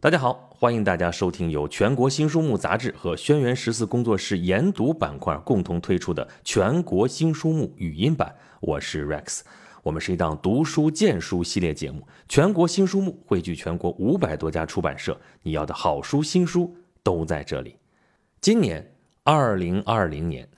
大家好，欢迎大家收听由全国新书目杂志和轩辕十四工作室研读板块共同推出的全国新书目语音版。我是 Rex，我们是一档读书荐书系列节目。全国新书目汇聚全国五百多家出版社，你要的好书新书都在这里。今年二零二零年，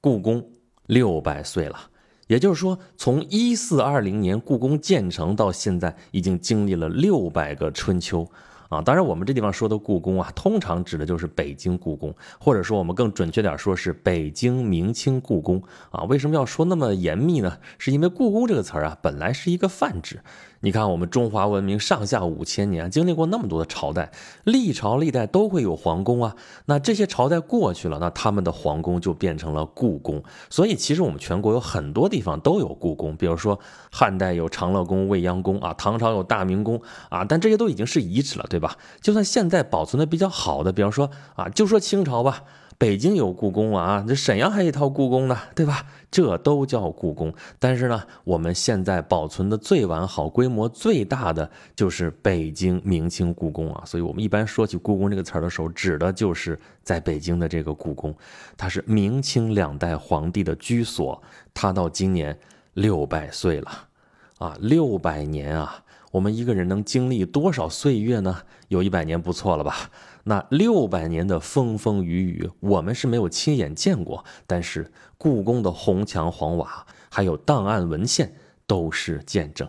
故宫六百岁了，也就是说，从一四二零年故宫建成到现在，已经经历了六百个春秋。啊，当然，我们这地方说的故宫啊，通常指的就是北京故宫，或者说我们更准确点说是北京明清故宫啊。为什么要说那么严密呢？是因为故宫这个词儿啊，本来是一个泛指。你看，我们中华文明上下五千年，经历过那么多的朝代，历朝历代都会有皇宫啊。那这些朝代过去了，那他们的皇宫就变成了故宫。所以，其实我们全国有很多地方都有故宫，比如说汉代有长乐宫、未央宫啊，唐朝有大明宫啊，但这些都已经是遗址了，对吧？就算现在保存的比较好的，比方说啊，就说清朝吧。北京有故宫啊，这沈阳还有一套故宫呢，对吧？这都叫故宫。但是呢，我们现在保存的最完好、规模最大的就是北京明清故宫啊。所以我们一般说起故宫这个词儿的时候，指的就是在北京的这个故宫。它是明清两代皇帝的居所，它到今年六百岁了啊，六百年啊！我们一个人能经历多少岁月呢？有一百年不错了吧？那六百年的风风雨雨，我们是没有亲眼见过，但是故宫的红墙黄瓦，还有档案文献都是见证。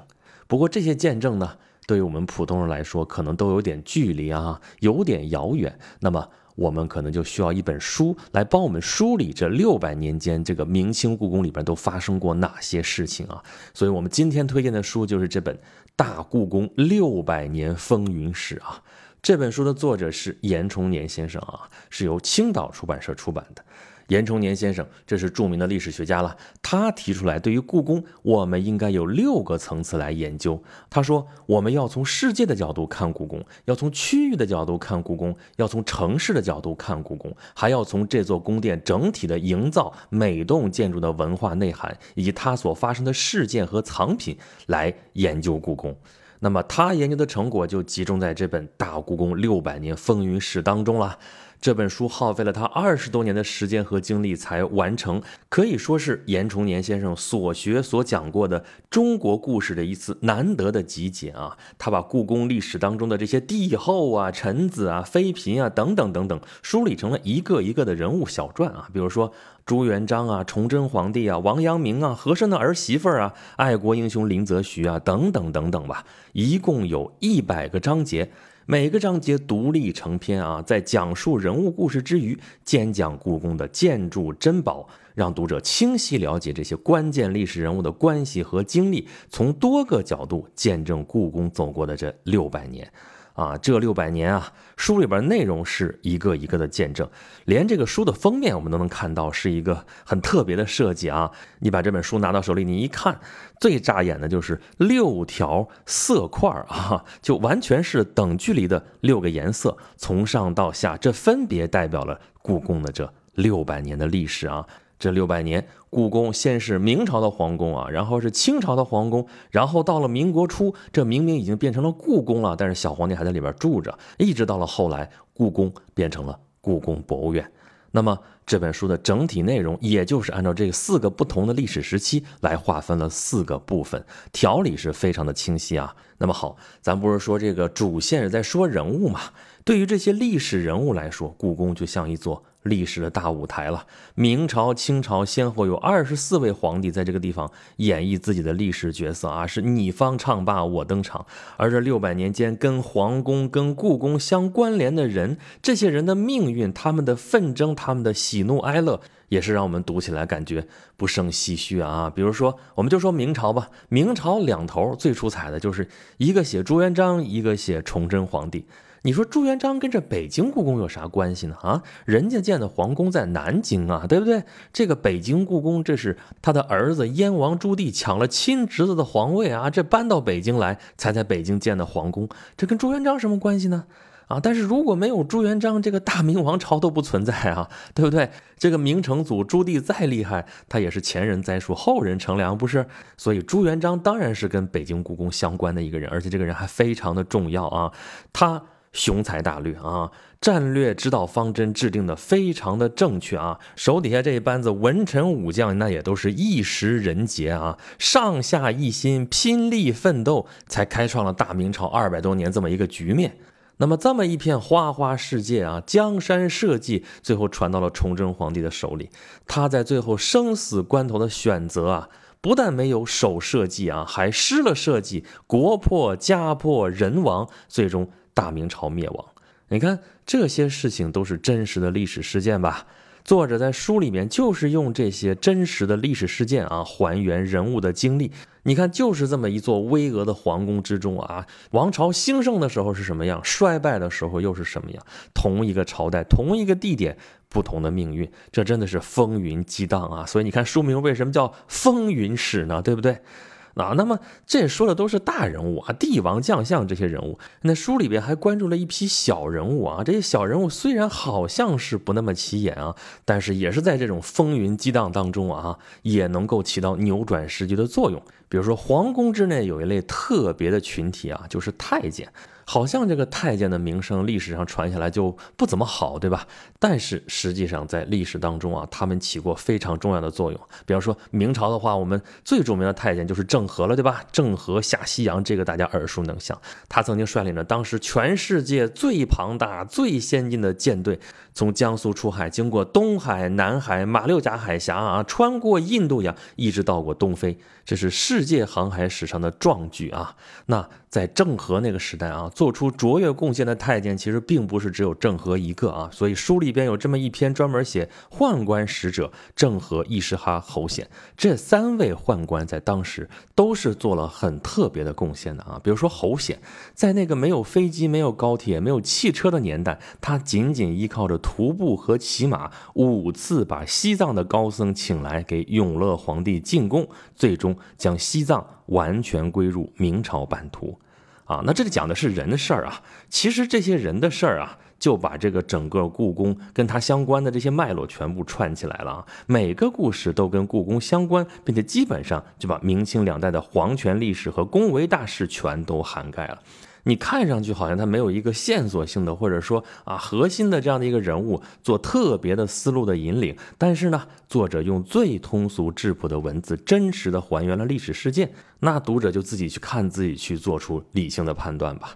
不过这些见证呢，对于我们普通人来说，可能都有点距离啊，有点遥远。那么我们可能就需要一本书来帮我们梳理这六百年间这个明清故宫里边都发生过哪些事情啊。所以我们今天推荐的书就是这本《大故宫六百年风云史》啊。这本书的作者是严崇年先生啊，是由青岛出版社出版的。严崇年先生，这是著名的历史学家了。他提出来，对于故宫，我们应该有六个层次来研究。他说，我们要从世界的角度看故宫，要从区域的角度看故宫，要从城市的角度看故宫，还要从这座宫殿整体的营造、每栋建筑的文化内涵，以及它所发生的事件和藏品来研究故宫。那么他研究的成果就集中在这本《大故宫六百年风云史》当中了。这本书耗费了他二十多年的时间和精力才完成，可以说是严崇年先生所学所讲过的中国故事的一次难得的集结啊！他把故宫历史当中的这些帝后啊、臣子啊、妃嫔啊等等等等，梳理成了一个一个的人物小传啊，比如说朱元璋啊、崇祯皇帝啊、王阳明啊、和珅的儿媳妇啊、爱国英雄林则徐啊等等等等吧，一共有一百个章节。每个章节独立成篇啊，在讲述人物故事之余，兼讲故宫的建筑珍宝，让读者清晰了解这些关键历史人物的关系和经历，从多个角度见证故宫走过的这六百年。啊，这六百年啊，书里边内容是一个一个的见证，连这个书的封面我们都能看到是一个很特别的设计啊。你把这本书拿到手里，你一看，最扎眼的就是六条色块啊，就完全是等距离的六个颜色，从上到下，这分别代表了故宫的这六百年的历史啊。这六百年，故宫先是明朝的皇宫啊，然后是清朝的皇宫，然后到了民国初，这明明已经变成了故宫了，但是小皇帝还在里边住着，一直到了后来，故宫变成了故宫博物院。那么这本书的整体内容，也就是按照这四个不同的历史时期来划分了四个部分，条理是非常的清晰啊。那么好，咱不是说这个主线是在说人物嘛？对于这些历史人物来说，故宫就像一座。历史的大舞台了。明朝、清朝先后有二十四位皇帝在这个地方演绎自己的历史角色啊，是你方唱罢我登场。而这六百年间，跟皇宫、跟故宫相关联的人，这些人的命运、他们的纷争、他们的喜怒哀乐，也是让我们读起来感觉不胜唏嘘啊。比如说，我们就说明朝吧，明朝两头最出彩的就是一个写朱元璋，一个写崇祯皇帝。你说朱元璋跟这北京故宫有啥关系呢？啊，人家建的皇宫在南京啊，对不对？这个北京故宫，这是他的儿子燕王朱棣抢了亲侄子的皇位啊，这搬到北京来，才在北京建的皇宫，这跟朱元璋什么关系呢？啊，但是如果没有朱元璋，这个大明王朝都不存在啊，对不对？这个明成祖朱棣再厉害，他也是前人栽树，后人乘凉，不是？所以朱元璋当然是跟北京故宫相关的一个人，而且这个人还非常的重要啊，他。雄才大略啊，战略指导方针制定的非常的正确啊，手底下这一班子文臣武将那也都是一时人杰啊，上下一心，拼力奋斗，才开创了大明朝二百多年这么一个局面。那么这么一片花花世界啊，江山社稷，最后传到了崇祯皇帝的手里，他在最后生死关头的选择啊，不但没有守社稷啊，还失了社稷，国破家破人亡，最终。大明朝灭亡，你看这些事情都是真实的历史事件吧？作者在书里面就是用这些真实的历史事件啊，还原人物的经历。你看，就是这么一座巍峨的皇宫之中啊，王朝兴盛的时候是什么样，衰败的时候又是什么样？同一个朝代，同一个地点，不同的命运，这真的是风云激荡啊！所以你看书名为什么叫《风云史》呢？对不对？啊，那么这说的都是大人物啊，帝王将相这些人物。那书里边还关注了一批小人物啊，这些小人物虽然好像是不那么起眼啊，但是也是在这种风云激荡当中啊，也能够起到扭转时局的作用。比如说皇宫之内有一类特别的群体啊，就是太监。好像这个太监的名声历史上传下来就不怎么好，对吧？但是实际上在历史当中啊，他们起过非常重要的作用。比方说明朝的话，我们最著名的太监就是郑和了，对吧？郑和下西洋，这个大家耳熟能详。他曾经率领着当时全世界最庞大、最先进的舰队，从江苏出海，经过东海、南海、马六甲海峡啊，穿过印度洋，一直到过东非，这是世界航海史上的壮举啊！那在郑和那个时代啊。做出卓越贡献的太监其实并不是只有郑和一个啊，所以书里边有这么一篇专门写宦官使者郑和、义师哈、侯显这三位宦官在当时都是做了很特别的贡献的啊。比如说侯显，在那个没有飞机、没有高铁、没有汽车的年代，他仅仅依靠着徒步和骑马，五次把西藏的高僧请来给永乐皇帝进贡，最终将西藏完全归入明朝版图。啊，那这里讲的是人的事儿啊，其实这些人的事儿啊，就把这个整个故宫跟它相关的这些脉络全部串起来了啊，每个故事都跟故宫相关，并且基本上就把明清两代的皇权历史和宫闱大事全都涵盖了。你看上去好像他没有一个线索性的，或者说啊核心的这样的一个人物做特别的思路的引领，但是呢，作者用最通俗质朴的文字，真实的还原了历史事件，那读者就自己去看，自己去做出理性的判断吧。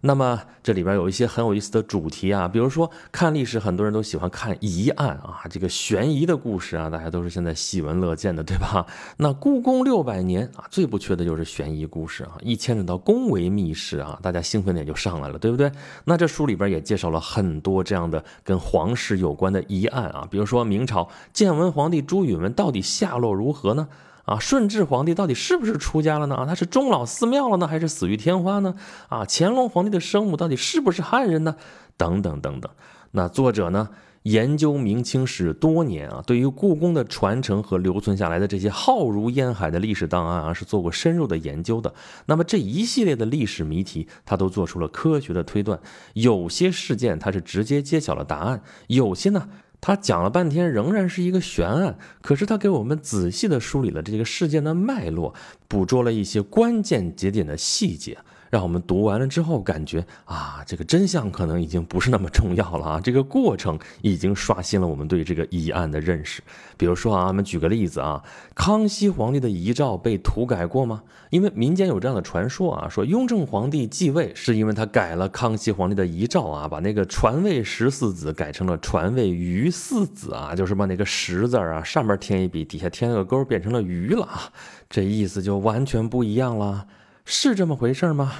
那么这里边有一些很有意思的主题啊，比如说看历史，很多人都喜欢看疑案啊，这个悬疑的故事啊，大家都是现在喜闻乐见的，对吧？那故宫六百年啊，最不缺的就是悬疑故事啊，一牵扯到宫闱秘事啊，大家兴奋点就上来了，对不对？那这书里边也介绍了很多这样的跟皇室有关的疑案啊，比如说明朝建文皇帝朱允炆到底下落如何呢？啊，顺治皇帝到底是不是出家了呢？啊，他是终老寺庙了呢，还是死于天花呢？啊，乾隆皇帝的生母到底是不是汉人呢？等等等等。那作者呢，研究明清史多年啊，对于故宫的传承和留存下来的这些浩如烟海的历史档案啊，是做过深入的研究的。那么这一系列的历史谜题，他都做出了科学的推断。有些事件他是直接揭晓了答案，有些呢。他讲了半天，仍然是一个悬案。可是他给我们仔细的梳理了这个事件的脉络，捕捉了一些关键节点的细节。让我们读完了之后，感觉啊，这个真相可能已经不是那么重要了啊！这个过程已经刷新了我们对这个疑案的认识。比如说啊，我们举个例子啊，康熙皇帝的遗诏被涂改过吗？因为民间有这样的传说啊，说雍正皇帝继位是因为他改了康熙皇帝的遗诏啊，把那个传位十四子改成了传位余四子啊，就是把那个十字啊上面添一笔，底下添了个勾，变成了余了啊，这意思就完全不一样了。是这么回事吗？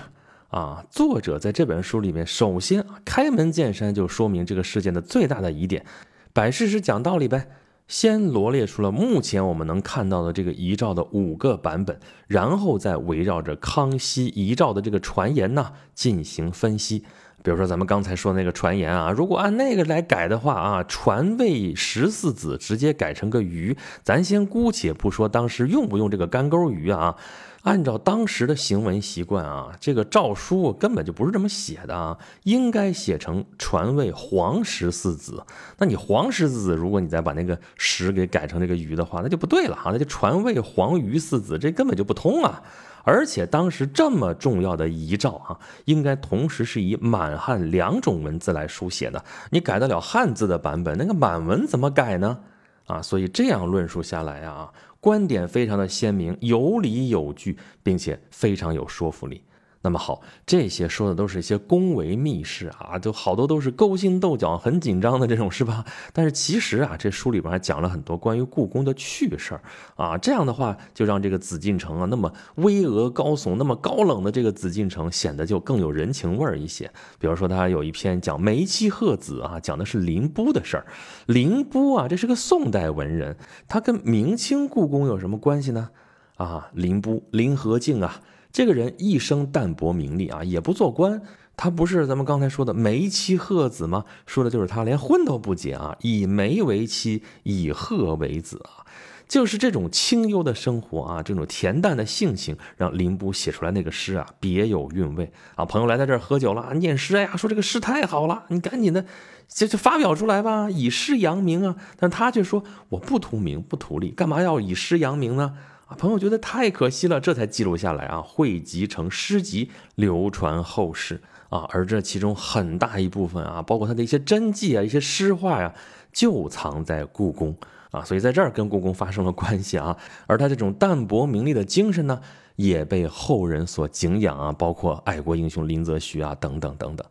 啊，作者在这本书里面，首先开门见山就说明这个事件的最大的疑点，摆事实讲道理呗。先罗列出了目前我们能看到的这个遗诏的五个版本，然后再围绕着康熙遗诏的这个传言呢进行分析。比如说咱们刚才说那个传言啊，如果按那个来改的话啊，传位十四子直接改成个鱼，咱先姑且不说当时用不用这个干钩鱼啊。按照当时的行文习惯啊，这个诏书根本就不是这么写的啊，应该写成传位皇十四子。那你皇十四子，如果你再把那个十给改成这个鱼的话，那就不对了哈，那就传位皇余四子，这根本就不通啊。而且当时这么重要的遗诏啊，应该同时是以满汉两种文字来书写的。你改得了汉字的版本，那个满文怎么改呢？啊，所以这样论述下来啊，观点非常的鲜明，有理有据，并且非常有说服力。那么好，这些说的都是一些宫闱秘事啊，就好多都是勾心斗角、很紧张的这种，是吧？但是其实啊，这书里边还讲了很多关于故宫的趣事儿啊。这样的话，就让这个紫禁城啊，那么巍峨高耸、那么高冷的这个紫禁城，显得就更有人情味儿一些。比如说，他有一篇讲梅妻鹤子啊，讲的是林波的事儿。林波啊，这是个宋代文人，他跟明清故宫有什么关系呢？啊，林波，林和靖啊。这个人一生淡泊名利啊，也不做官。他不是咱们刚才说的梅妻鹤子吗？说的就是他连婚都不结啊，以梅为妻，以鹤为子啊，就是这种清幽的生活啊，这种恬淡的性情，让林波写出来那个诗啊，别有韵味啊。朋友来在这儿喝酒了，念诗，哎呀，说这个诗太好了，你赶紧的就就发表出来吧，以诗扬名啊。但他却说我不图名，不图利，干嘛要以诗扬名呢？啊，朋友觉得太可惜了，这才记录下来啊，汇集成诗集，流传后世啊。而这其中很大一部分啊，包括他的一些真迹啊、一些诗画呀，就藏在故宫啊。所以在这儿跟故宫发生了关系啊。而他这种淡泊名利的精神呢，也被后人所敬仰啊，包括爱国英雄林则徐啊，等等等等。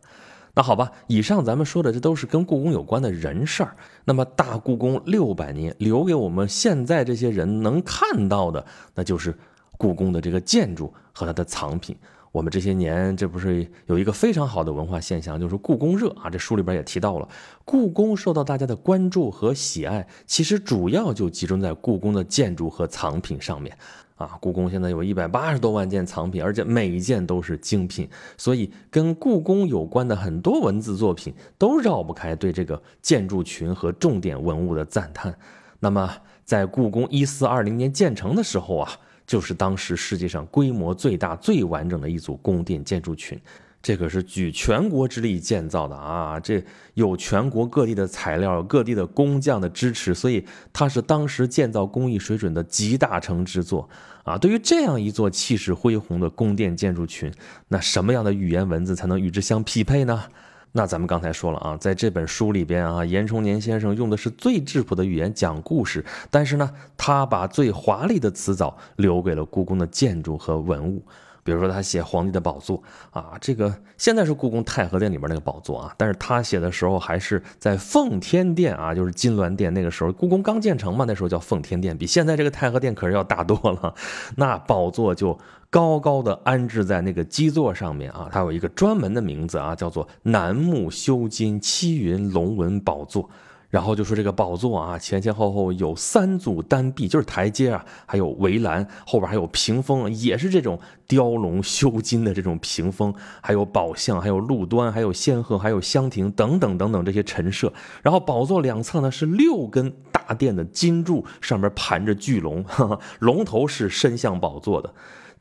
那好吧，以上咱们说的这都是跟故宫有关的人事儿。那么大故宫六百年，留给我们现在这些人能看到的，那就是故宫的这个建筑和它的藏品。我们这些年，这不是有一个非常好的文化现象，就是故宫热啊。这书里边也提到了，故宫受到大家的关注和喜爱，其实主要就集中在故宫的建筑和藏品上面。啊，故宫现在有一百八十多万件藏品，而且每一件都是精品，所以跟故宫有关的很多文字作品都绕不开对这个建筑群和重点文物的赞叹。那么，在故宫一四二零年建成的时候啊，就是当时世界上规模最大、最完整的一组宫殿建筑群。这可是举全国之力建造的啊！这有全国各地的材料、各地的工匠的支持，所以它是当时建造工艺水准的集大成之作啊！对于这样一座气势恢宏的宫殿建筑群，那什么样的语言文字才能与之相匹配呢？那咱们刚才说了啊，在这本书里边啊，严崇年先生用的是最质朴的语言讲故事，但是呢，他把最华丽的词藻留给了故宫的建筑和文物。比如说他写皇帝的宝座啊，这个现在是故宫太和殿里边那个宝座啊，但是他写的时候还是在奉天殿啊，就是金銮殿那个时候，故宫刚建成嘛，那时候叫奉天殿，比现在这个太和殿可是要大多了。那宝座就高高的安置在那个基座上面啊，它有一个专门的名字啊，叫做楠木修金七云龙纹宝座。然后就说这个宝座啊，前前后后有三组单壁，就是台阶啊，还有围栏，后边还有屏风，也是这种雕龙绣金的这种屏风，还有宝相，还有路端，还有仙鹤，还有香亭等等等等这些陈设。然后宝座两侧呢是六根大殿的金柱，上面盘着巨龙，龙头是伸向宝座的。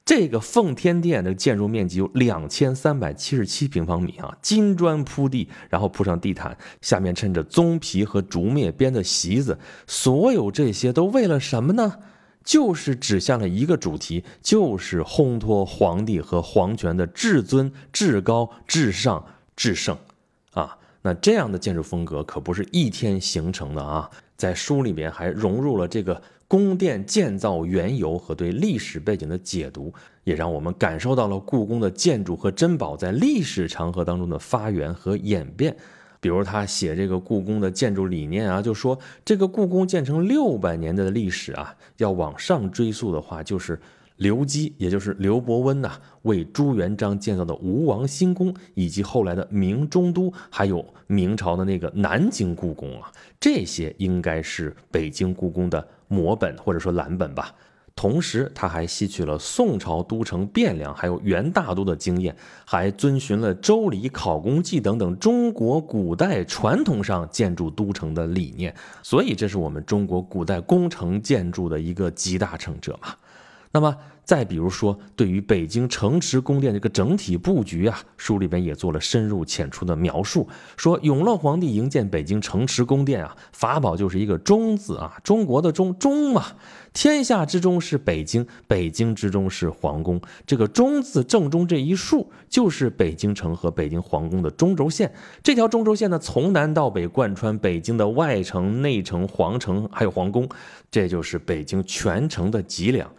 这个奉天殿的建筑面积有两千三百七十七平方米啊，金砖铺地，然后铺上地毯，下面衬着棕皮和竹篾编的席子，所有这些都为了什么呢？就是指向了一个主题，就是烘托皇帝和皇权的至尊、至高、至上、至圣啊。那这样的建筑风格可不是一天形成的啊，在书里边还融入了这个。宫殿建造缘由和对历史背景的解读，也让我们感受到了故宫的建筑和珍宝在历史长河当中的发源和演变。比如他写这个故宫的建筑理念啊，就说这个故宫建成六百年的历史啊，要往上追溯的话，就是。刘基，也就是刘伯温呐，为朱元璋建造的吴王新宫，以及后来的明中都，还有明朝的那个南京故宫啊，这些应该是北京故宫的摹本或者说蓝本吧。同时，他还吸取了宋朝都城汴梁还有元大都的经验，还遵循了《周礼》《考工记》等等中国古代传统上建筑都城的理念。所以，这是我们中国古代工程建筑的一个集大成者嘛。那么，再比如说，对于北京城池宫殿这个整体布局啊，书里边也做了深入浅出的描述。说永乐皇帝营建北京城池宫殿啊，法宝就是一个“中”字啊，中国的“中”中嘛，天下之中是北京，北京之中是皇宫。这个“中”字正中这一竖，就是北京城和北京皇宫的中轴线。这条中轴线呢，从南到北贯穿北京的外城、内城、皇城，还有皇宫，这就是北京全城的脊梁。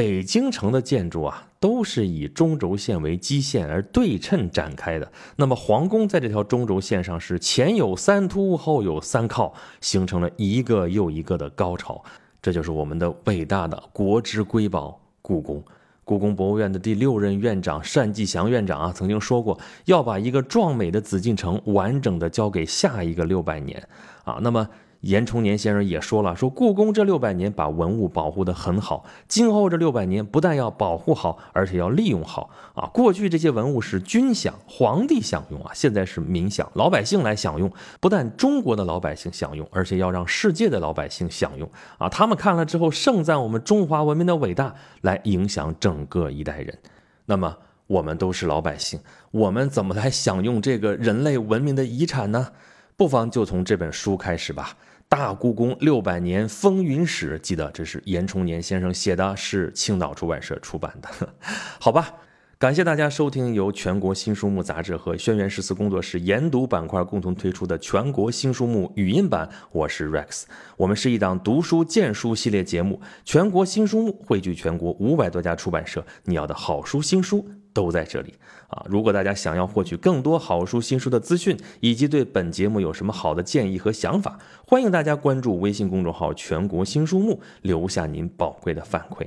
北京城的建筑啊，都是以中轴线为基线而对称展开的。那么皇宫在这条中轴线上是前有三突，后有三靠，形成了一个又一个的高潮。这就是我们的伟大的国之瑰宝——故宫。故宫博物院的第六任院长单霁翔院长啊，曾经说过，要把一个壮美的紫禁城完整的交给下一个六百年啊。那么。严崇年先生也说了，说故宫这六百年把文物保护得很好，今后这六百年不但要保护好，而且要利用好啊。过去这些文物是君享、皇帝享用啊，现在是民享，老百姓来享用。不但中国的老百姓享用，而且要让世界的老百姓享用啊。他们看了之后盛赞我们中华文明的伟大，来影响整个一代人。那么我们都是老百姓，我们怎么来享用这个人类文明的遗产呢？不妨就从这本书开始吧。大故宫六百年风云史，记得这是严崇年先生写的，是青岛出版社出版的。好吧，感谢大家收听由全国新书目杂志和轩辕诗词工作室研读板块共同推出的全国新书目语音版。我是 Rex，我们是一档读书荐书系列节目。全国新书目汇聚全国五百多家出版社，你要的好书新书。都在这里啊！如果大家想要获取更多好书、新书的资讯，以及对本节目有什么好的建议和想法，欢迎大家关注微信公众号“全国新书目”，留下您宝贵的反馈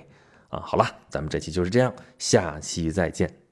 啊！好了，咱们这期就是这样，下期再见。